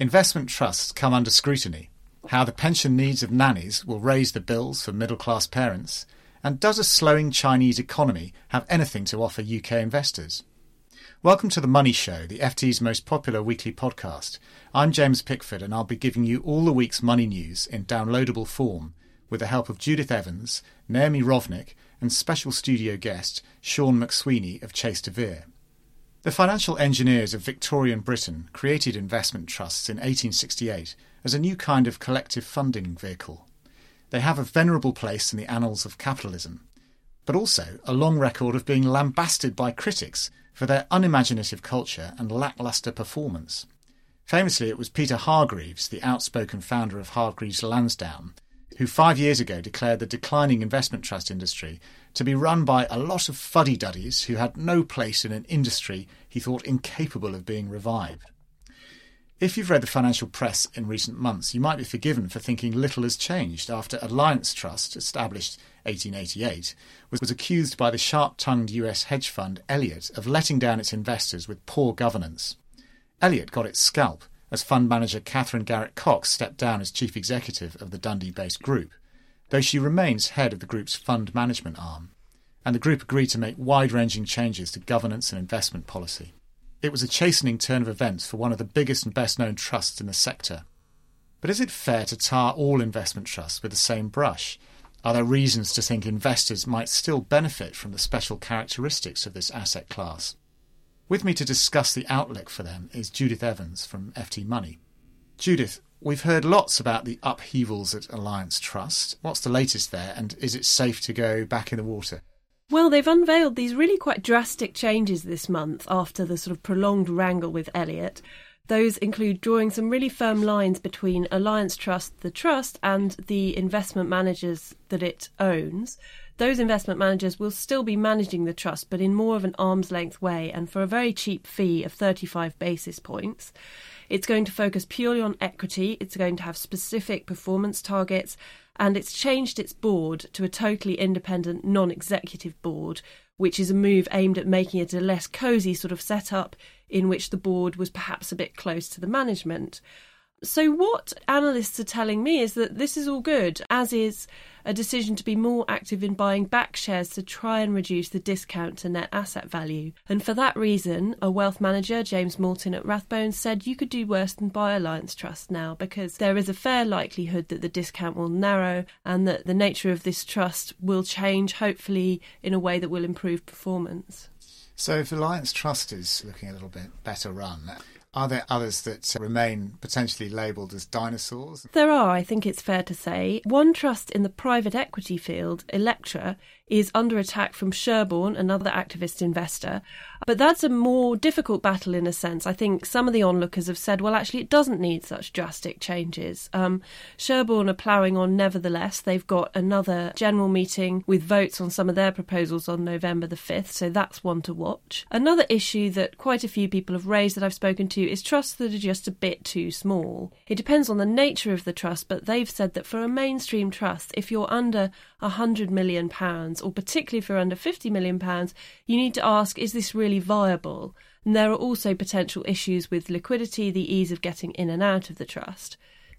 Investment trusts come under scrutiny. How the pension needs of nannies will raise the bills for middle class parents. And does a slowing Chinese economy have anything to offer UK investors? Welcome to The Money Show, the FT's most popular weekly podcast. I'm James Pickford and I'll be giving you all the week's money news in downloadable form with the help of Judith Evans, Naomi Rovnick, and special studio guest Sean McSweeney of Chase de Vere. The financial engineers of Victorian Britain created investment trusts in 1868 as a new kind of collective funding vehicle. They have a venerable place in the annals of capitalism, but also a long record of being lambasted by critics for their unimaginative culture and lacklustre performance. Famously, it was Peter Hargreaves, the outspoken founder of Hargreaves Lansdown, who five years ago declared the declining investment trust industry to be run by a lot of fuddy duddies who had no place in an industry he thought incapable of being revived. If you've read the financial press in recent months, you might be forgiven for thinking little has changed after Alliance Trust, established 1888, was, accused by the sharp tongued US hedge fund Elliott of letting down its investors with poor governance. Elliott got its scalp as fund manager Katherine Garrett Cox stepped down as chief executive of the Dundee based group, though she remains head of the group's fund management arm. And the group agreed to make wide ranging changes to governance and investment policy. It was a chastening turn of events for one of the biggest and best known trusts in the sector. But is it fair to tar all investment trusts with the same brush? Are there reasons to think investors might still benefit from the special characteristics of this asset class? With me to discuss the outlook for them is Judith Evans from FT Money. Judith, we've heard lots about the upheavals at Alliance Trust. What's the latest there, and is it safe to go back in the water? Well, they've unveiled these really quite drastic changes this month after the sort of prolonged wrangle with Elliott. Those include drawing some really firm lines between Alliance Trust, the trust, and the investment managers that it owns. Those investment managers will still be managing the trust, but in more of an arm's length way and for a very cheap fee of 35 basis points. It's going to focus purely on equity, it's going to have specific performance targets, and it's changed its board to a totally independent non executive board, which is a move aimed at making it a less cosy sort of setup in which the board was perhaps a bit close to the management. So, what analysts are telling me is that this is all good, as is a decision to be more active in buying back shares to try and reduce the discount to net asset value. And for that reason, a wealth manager, James Morton at Rathbones, said you could do worse than buy Alliance Trust now because there is a fair likelihood that the discount will narrow and that the nature of this trust will change, hopefully, in a way that will improve performance. So, if Alliance Trust is looking a little bit better run, are there others that remain potentially labelled as dinosaurs? There are, I think it's fair to say. One trust in the private equity field, Electra, is under attack from Sherborne, another activist investor. But that's a more difficult battle in a sense. I think some of the onlookers have said, well, actually, it doesn't need such drastic changes. Um, Sherborne are ploughing on nevertheless. They've got another general meeting with votes on some of their proposals on November the 5th, so that's one to watch. Another issue that quite a few people have raised that I've spoken to is trusts that are just a bit too small. It depends on the nature of the trust, but they've said that for a mainstream trust, if you're under £100 million, or particularly if you're under £50 million, you need to ask, is this really viable? And there are also potential issues with liquidity, the ease of getting in and out of the trust.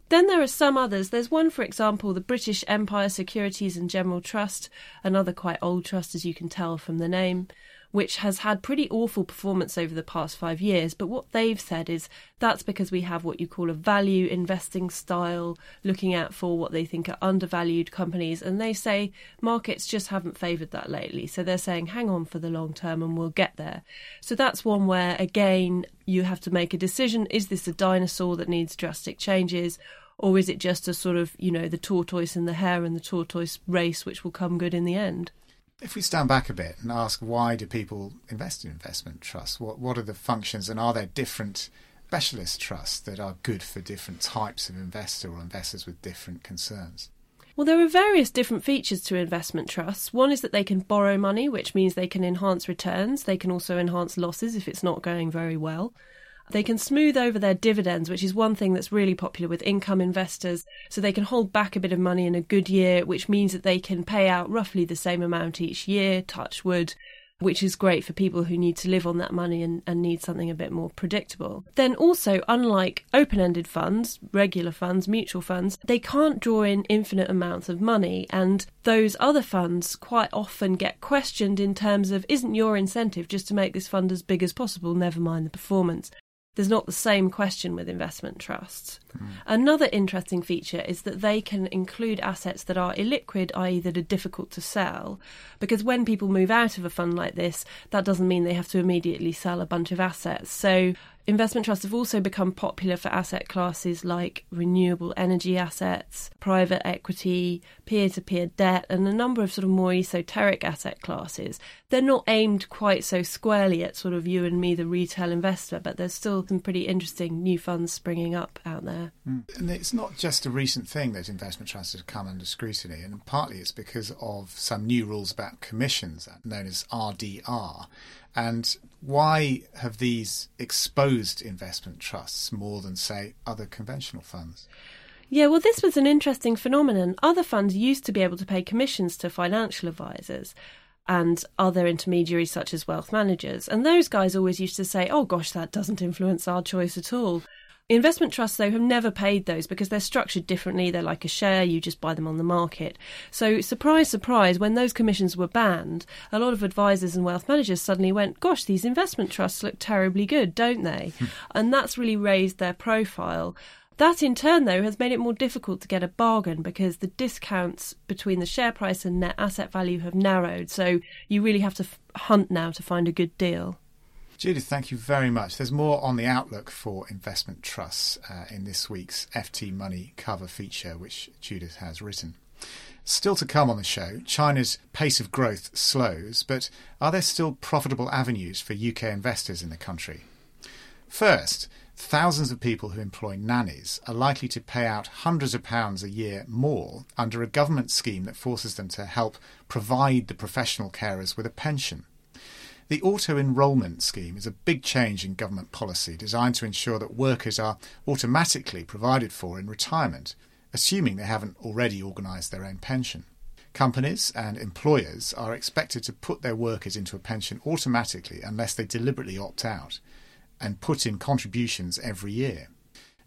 Then there are some others. There's one, for example, the British Empire Securities and General Trust, another quite old trust, as you can tell from the name. Which has had pretty awful performance over the past five years. But what they've said is that's because we have what you call a value investing style, looking out for what they think are undervalued companies. And they say markets just haven't favoured that lately. So they're saying, hang on for the long term and we'll get there. So that's one where, again, you have to make a decision. Is this a dinosaur that needs drastic changes? Or is it just a sort of, you know, the tortoise and the hare and the tortoise race, which will come good in the end? If we stand back a bit and ask why do people invest in investment trusts? What what are the functions and are there different specialist trusts that are good for different types of investor or investors with different concerns? Well, there are various different features to investment trusts. One is that they can borrow money, which means they can enhance returns. They can also enhance losses if it's not going very well. They can smooth over their dividends, which is one thing that's really popular with income investors. So they can hold back a bit of money in a good year, which means that they can pay out roughly the same amount each year, touch wood, which is great for people who need to live on that money and, and need something a bit more predictable. Then also, unlike open ended funds, regular funds, mutual funds, they can't draw in infinite amounts of money. And those other funds quite often get questioned in terms of isn't your incentive just to make this fund as big as possible, never mind the performance? There's not the same question with investment trusts. Mm. Another interesting feature is that they can include assets that are illiquid, i.e., that are difficult to sell, because when people move out of a fund like this, that doesn't mean they have to immediately sell a bunch of assets. So Investment trusts have also become popular for asset classes like renewable energy assets, private equity, peer to peer debt, and a number of sort of more esoteric asset classes. They're not aimed quite so squarely at sort of you and me, the retail investor, but there's still some pretty interesting new funds springing up out there. Mm. And it's not just a recent thing that investment trusts have come under scrutiny, and partly it's because of some new rules about commissions known as RDR. And why have these exposed investment trusts more than, say, other conventional funds? Yeah, well, this was an interesting phenomenon. Other funds used to be able to pay commissions to financial advisors and other intermediaries such as wealth managers. And those guys always used to say, oh gosh, that doesn't influence our choice at all. Investment trusts, though, have never paid those because they're structured differently. They're like a share, you just buy them on the market. So, surprise, surprise, when those commissions were banned, a lot of advisors and wealth managers suddenly went, Gosh, these investment trusts look terribly good, don't they? Hmm. and that's really raised their profile. That in turn, though, has made it more difficult to get a bargain because the discounts between the share price and net asset value have narrowed. So you really have to f- hunt now to find a good deal. Judith, thank you very much. There's more on the outlook for investment trusts uh, in this week's FT Money cover feature, which Judith has written. Still to come on the show, China's pace of growth slows, but are there still profitable avenues for UK investors in the country? First, thousands of people who employ nannies are likely to pay out hundreds of pounds a year more under a government scheme that forces them to help provide the professional carers with a pension. The auto enrolment scheme is a big change in government policy designed to ensure that workers are automatically provided for in retirement, assuming they haven't already organised their own pension. Companies and employers are expected to put their workers into a pension automatically unless they deliberately opt out and put in contributions every year.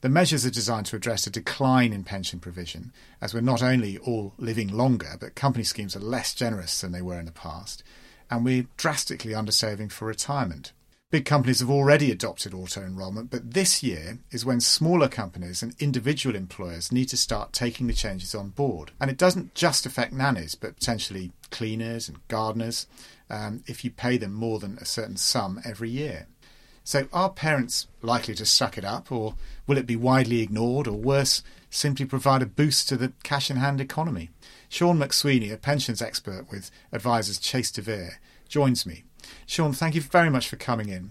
The measures are designed to address a decline in pension provision, as we're not only all living longer, but company schemes are less generous than they were in the past, and we're drastically undersaving for retirement. Big companies have already adopted auto enrolment, but this year is when smaller companies and individual employers need to start taking the changes on board. And it doesn't just affect nannies, but potentially cleaners and gardeners um, if you pay them more than a certain sum every year. So, are parents likely to suck it up, or will it be widely ignored, or worse, simply provide a boost to the cash in hand economy? Sean McSweeney, a pensions expert with advisors Chase de Vere, joins me. Sean, thank you very much for coming in.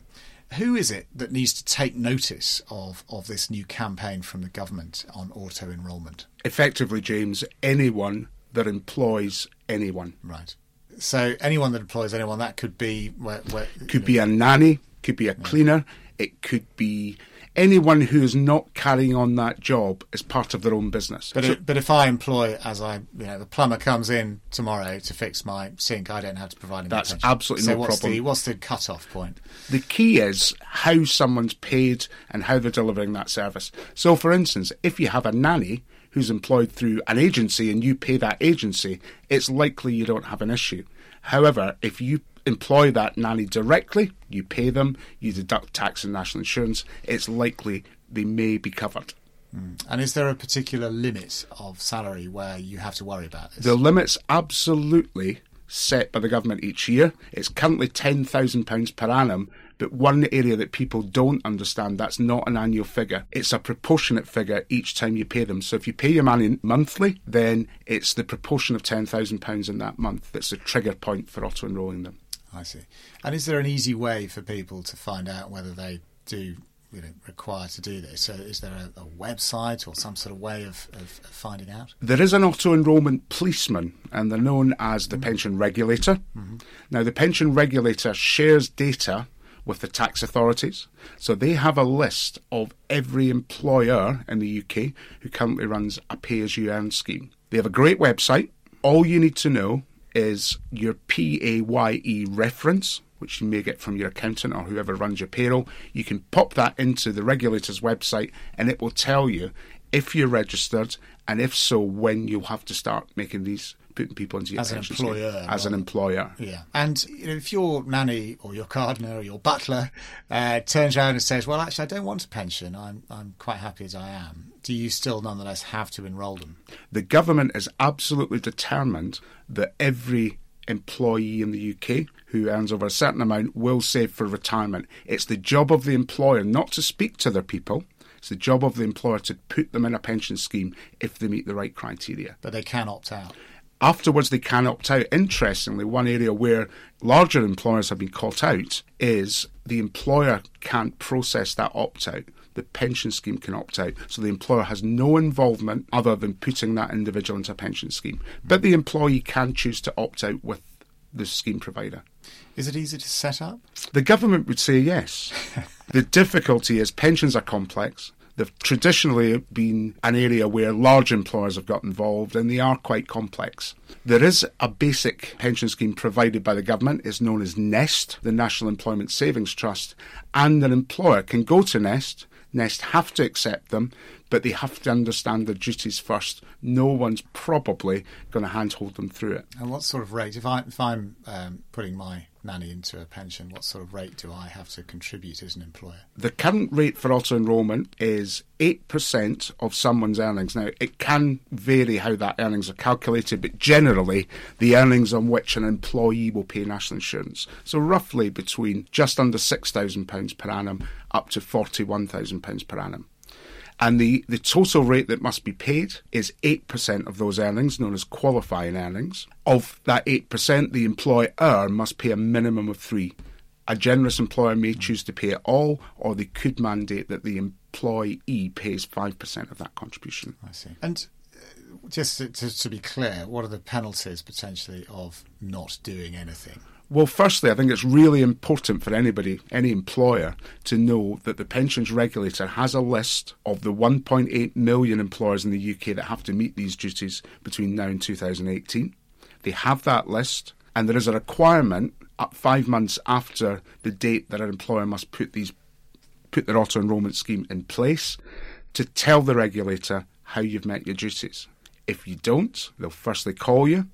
Who is it that needs to take notice of, of this new campaign from the government on auto enrolment? Effectively, James, anyone that employs anyone. Right. So anyone that employs anyone, that could be where, where, could be a nanny, could be a cleaner, it could be anyone who is not carrying on that job as part of their own business. But, so, it, but if I employ, as I, you know, the plumber comes in tomorrow to fix my sink, I don't have to provide him. That's absolutely so no what's problem. The, what's the cut-off point? The key is how someone's paid and how they're delivering that service. So, for instance, if you have a nanny who's employed through an agency and you pay that agency, it's likely you don't have an issue. However, if you employ that nanny directly, you pay them, you deduct tax and national insurance, it's likely they may be covered. Mm. And is there a particular limit of salary where you have to worry about this? The limit's absolutely set by the government each year. It's currently £10,000 per annum, but one area that people don't understand, that's not an annual figure. It's a proportionate figure each time you pay them. So if you pay your money monthly, then it's the proportion of £10,000 in that month that's the trigger point for auto-enrolling them. I see. And is there an easy way for people to find out whether they do you know, require to do this? So is there a, a website or some sort of way of, of, finding out? There is an auto enrolment policeman, and they're known as the mm-hmm. pension regulator. Mm-hmm. Now, the pension regulator shares data with the tax authorities, so they have a list of every employer in the UK who currently runs a pay as you earn scheme. They have a great website. All you need to know is your PAYE reference, which you may get from your accountant or whoever runs your payroll. You can pop that into the regulator's website and it will tell you if you're registered and if so, when you'll have to start making these, putting people into your As an pension scheme. employer, As an employer. Yeah. And you know, if your nanny or your gardener or your butler uh, turns around and says, "Well, actually, I don't want a pension. I'm I'm quite happy as I am," do you still nonetheless have to enrol them? The government is absolutely determined that every employee in the UK who earns over a certain amount will save for retirement. It's the job of the employer not to speak to their people. It's the job of the employer to put them in a pension scheme if they meet the right criteria. But they can opt out. Afterwards, they can opt out. Interestingly, one area where larger employers have been caught out is the employer can't process that opt out. The pension scheme can opt out. So the employer has no involvement other than putting that individual into a pension scheme. But the employee can choose to opt out with the scheme provider. Is it easy to set up? The government would say yes. the difficulty is pensions are complex. They've traditionally been an area where large employers have got involved and they are quite complex. There is a basic pension scheme provided by the government, it's known as NEST, the National Employment Savings Trust, and an employer can go to NEST. Nest have to accept them, but they have to understand their duties first. No one's probably going to handhold them through it. And what sort of rate, if, I, if I'm um, putting my nanny into a pension, what sort of rate do I have to contribute as an employer? The current rate for auto enrolment is 8% of someone's earnings. Now, it can vary how that earnings are calculated, but generally, the earnings on which an employee will pay national insurance. So, roughly between just under £6,000 per annum up to £41,000 per annum. And the, the total rate that must be paid is 8% of those earnings, known as qualifying earnings. Of that 8%, the employer must pay a minimum of three. A generous employer may choose to pay it all, or they could mandate that the employee pays 5% of that contribution. I see. And uh, just to, to, to be clear, what are the penalties potentially of not doing anything? Well, firstly, I think it's really important for anybody, any employer, to know that the pensions regulator has a list of the 1.8 million employers in the UK that have to meet these duties between now and 2018. They have that list, and there is a requirement up five months after the date that an employer must put these put their auto enrolment scheme in place to tell the regulator how you've met your duties. If you don't, they'll firstly call you,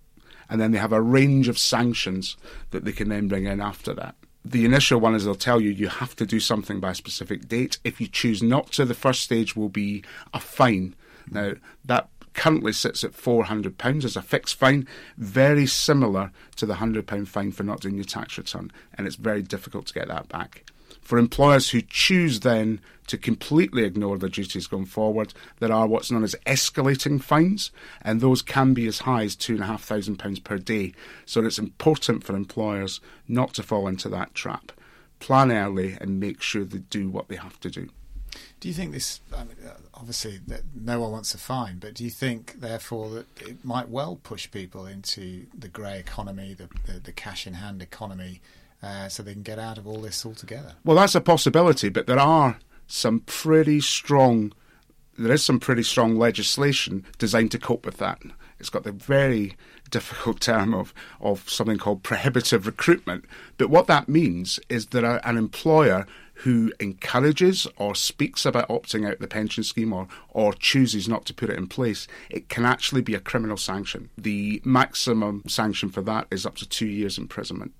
and then they have a range of sanctions that they can then bring in after that. The initial one is they'll tell you you have to do something by a specific date. If you choose not to, the first stage will be a fine. Now, that currently sits at £400 as a fixed fine, very similar to the £100 fine for not doing your tax return, and it's very difficult to get that back. For employers who choose then to completely ignore their duties going forward, there are what's known as escalating fines, and those can be as high as £2,500 per day. So it's important for employers not to fall into that trap. Plan early and make sure they do what they have to do. Do you think this? Uh, obviously, no one wants a fine, but do you think, therefore, that it might well push people into the grey economy, the, the, the cash in hand economy, uh, so they can get out of all this altogether? Well, that's a possibility, but there are some pretty strong. There is some pretty strong legislation designed to cope with that. It's got the very difficult term of, of something called prohibitive recruitment. But what that means is that an employer who encourages or speaks about opting out the pension scheme or, or chooses not to put it in place, it can actually be a criminal sanction. The maximum sanction for that is up to two years imprisonment.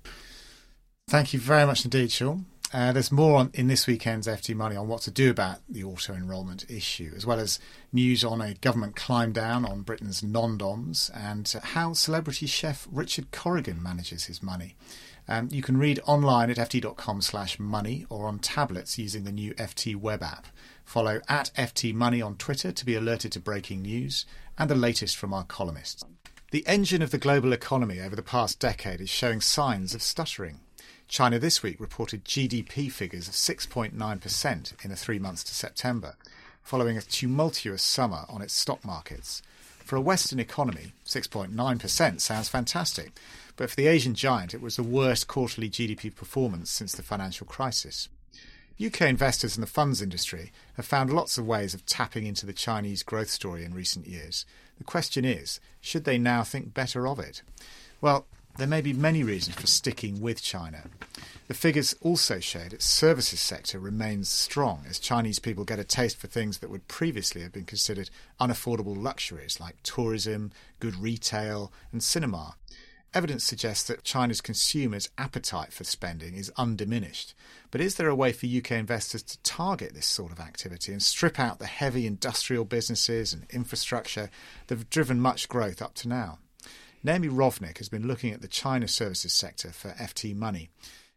Thank you very much indeed, Sean. Uh, there's more on, in this weekend's FT Money on what to do about the auto enrolment issue, as well as news on a government climb down on Britain's non-doms and how celebrity chef Richard Corrigan manages his money. Um, you can read online at ft.com slash money or on tablets using the new FT web app. Follow at FT Money on Twitter to be alerted to breaking news and the latest from our columnists. The engine of the global economy over the past decade is showing signs of stuttering. China this week reported GDP figures of 6.9% in the three months to September, following a tumultuous summer on its stock markets. For a Western economy, 6.9% sounds fantastic, but for the Asian giant, it was the worst quarterly GDP performance since the financial crisis. UK investors in the funds industry have found lots of ways of tapping into the Chinese growth story in recent years. The question is, should they now think better of it? Well, there may be many reasons for sticking with China. The figures also show its services sector remains strong as Chinese people get a taste for things that would previously have been considered unaffordable luxuries like tourism, good retail, and cinema. Evidence suggests that China's consumers' appetite for spending is undiminished. But is there a way for UK investors to target this sort of activity and strip out the heavy industrial businesses and infrastructure that have driven much growth up to now? Naomi Rovnick has been looking at the China services sector for FT Money.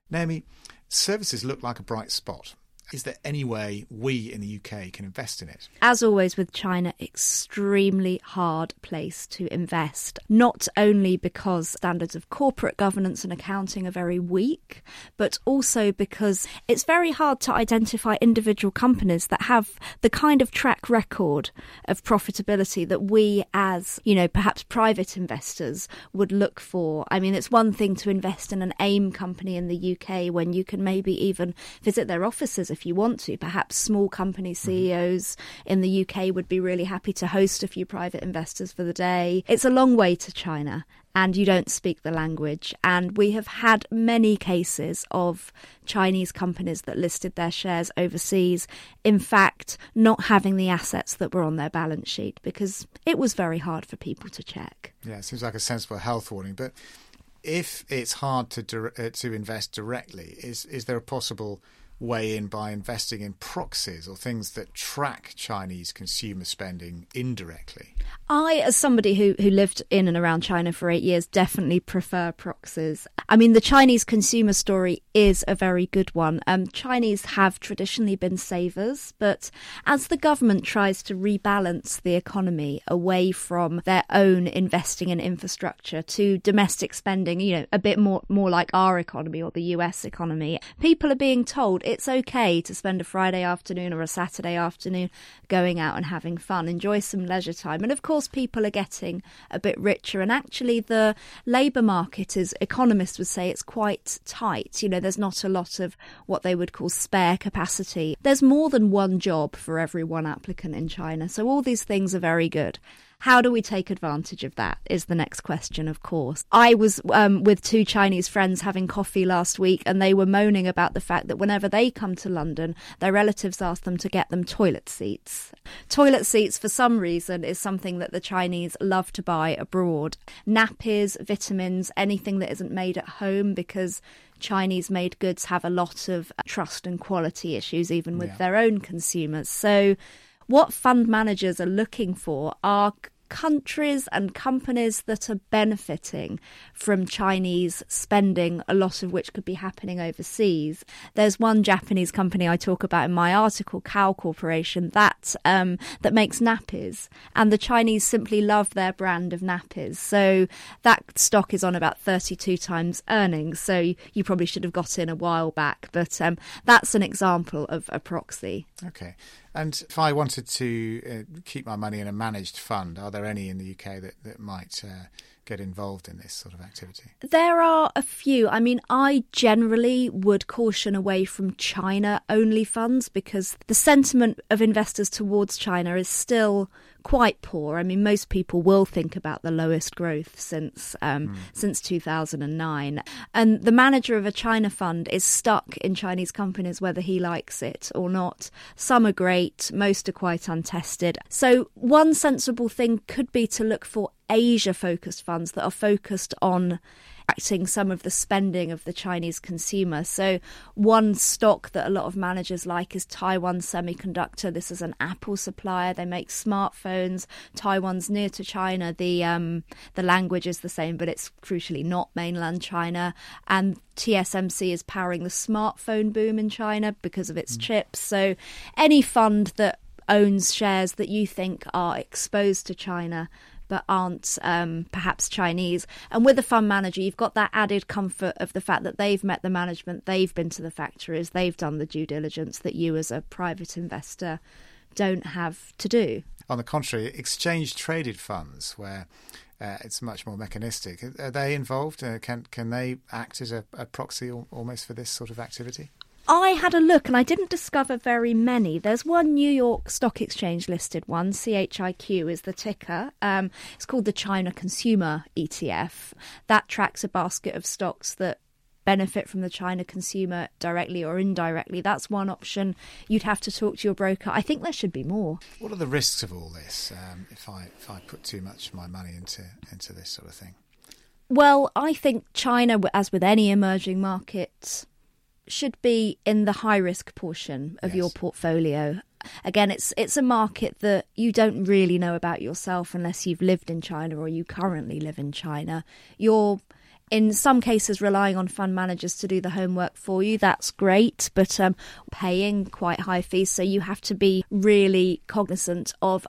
Naomi, services look like a bright spot. Is there any way we in the UK can invest in it? As always with China, extremely hard place to invest. Not only because standards of corporate governance and accounting are very weak, but also because it's very hard to identify individual companies that have the kind of track record of profitability that we as, you know, perhaps private investors would look for. I mean, it's one thing to invest in an AIM company in the UK when you can maybe even visit their offices if you want to. Perhaps small company mm-hmm. CEOs in the UK would be really happy to host a few private investors for the day. It's a long way to China and you don't speak the language. And we have had many cases of Chinese companies that listed their shares overseas, in fact, not having the assets that were on their balance sheet because it was very hard for people to check. Yeah, it seems like a sensible health warning. But if it's hard to, uh, to invest directly, is, is there a possible way in by investing in proxies or things that track Chinese consumer spending indirectly? I, as somebody who, who lived in and around China for eight years, definitely prefer proxies. I mean, the Chinese consumer story is a very good one. Um, Chinese have traditionally been savers, but as the government tries to rebalance the economy away from their own investing in infrastructure to domestic spending, you know, a bit more, more like our economy or the US economy, people are being told it's okay to spend a Friday afternoon or a Saturday afternoon going out and having fun, enjoy some leisure time. And of course, people are getting a bit richer. And actually, the labour market, as economists would say, it's quite tight. You know, there's not a lot of what they would call spare capacity. There's more than one job for every one applicant in China. So all these things are very good. How do we take advantage of that? Is the next question, of course. I was um, with two Chinese friends having coffee last week, and they were moaning about the fact that whenever they come to London, their relatives ask them to get them toilet seats. Toilet seats, for some reason, is something that the Chinese love to buy abroad. Nappies, vitamins, anything that isn't made at home, because Chinese made goods have a lot of trust and quality issues, even with yeah. their own consumers. So, what fund managers are looking for are countries and companies that are benefiting from Chinese spending, a lot of which could be happening overseas. There's one Japanese company I talk about in my article, Kao Corporation, that um, that makes nappies, and the Chinese simply love their brand of nappies. So that stock is on about 32 times earnings. So you probably should have got in a while back, but um, that's an example of a proxy. Okay. And if I wanted to uh, keep my money in a managed fund, are there any in the UK that, that might uh, get involved in this sort of activity? There are a few. I mean, I generally would caution away from China only funds because the sentiment of investors towards China is still quite poor. I mean, most people will think about the lowest growth since um, mm. since 2009. And the manager of a China fund is stuck in Chinese companies whether he likes it or not. Some are great, most are quite untested. So one sensible thing could be to look for Asia focused funds that are focused on acting some of the spending of the Chinese consumer. So, one stock that a lot of managers like is Taiwan Semiconductor. This is an Apple supplier. They make smartphones. Taiwan's near to China. The um, the language is the same, but it's crucially not mainland China. And TSMC is powering the smartphone boom in China because of its mm. chips. So, any fund that owns shares that you think are exposed to China but aren't um, perhaps Chinese. And with a fund manager, you've got that added comfort of the fact that they've met the management, they've been to the factories, they've done the due diligence that you, as a private investor, don't have to do. On the contrary, exchange traded funds where uh, it's much more mechanistic. Are they involved? Uh, can can they act as a, a proxy almost for this sort of activity? I had a look and I didn't discover very many. There's one New York Stock Exchange listed one, CHIQ is the ticker. Um, it's called the China Consumer ETF. That tracks a basket of stocks that benefit from the China consumer directly or indirectly. That's one option. You'd have to talk to your broker. I think there should be more. What are the risks of all this um, if I if I put too much of my money into into this sort of thing? Well, I think China, as with any emerging market, should be in the high risk portion of yes. your portfolio. Again, it's it's a market that you don't really know about yourself unless you've lived in China or you currently live in China. You're in some cases relying on fund managers to do the homework for you that's great but um, paying quite high fees so you have to be really cognizant of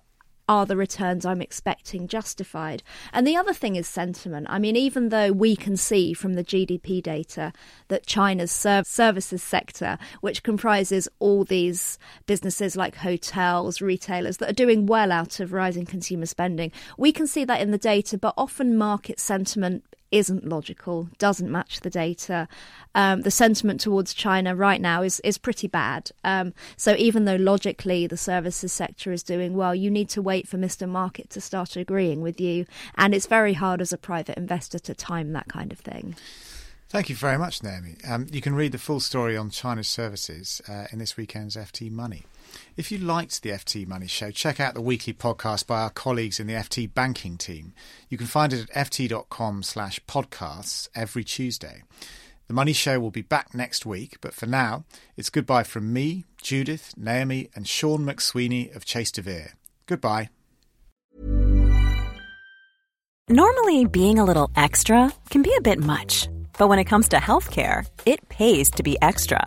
are the returns I'm expecting justified? And the other thing is sentiment. I mean, even though we can see from the GDP data that China's services sector, which comprises all these businesses like hotels, retailers that are doing well out of rising consumer spending, we can see that in the data, but often market sentiment isn't logical, doesn't match the data. Um, the sentiment towards China right now is is pretty bad. Um, so even though logically the services sector is doing well, you need to wait for Mr. Market to start agreeing with you, and it's very hard as a private investor to time that kind of thing. Thank you very much, Naomi. Um, you can read the full story on China's services uh, in this weekend's FT Money. If you liked the FT Money Show, check out the weekly podcast by our colleagues in the FT banking team. You can find it at ft.com slash podcasts every Tuesday. The Money Show will be back next week, but for now, it's goodbye from me, Judith, Naomi, and Sean McSweeney of Chase de Vere. Goodbye. Normally, being a little extra can be a bit much, but when it comes to healthcare, it pays to be extra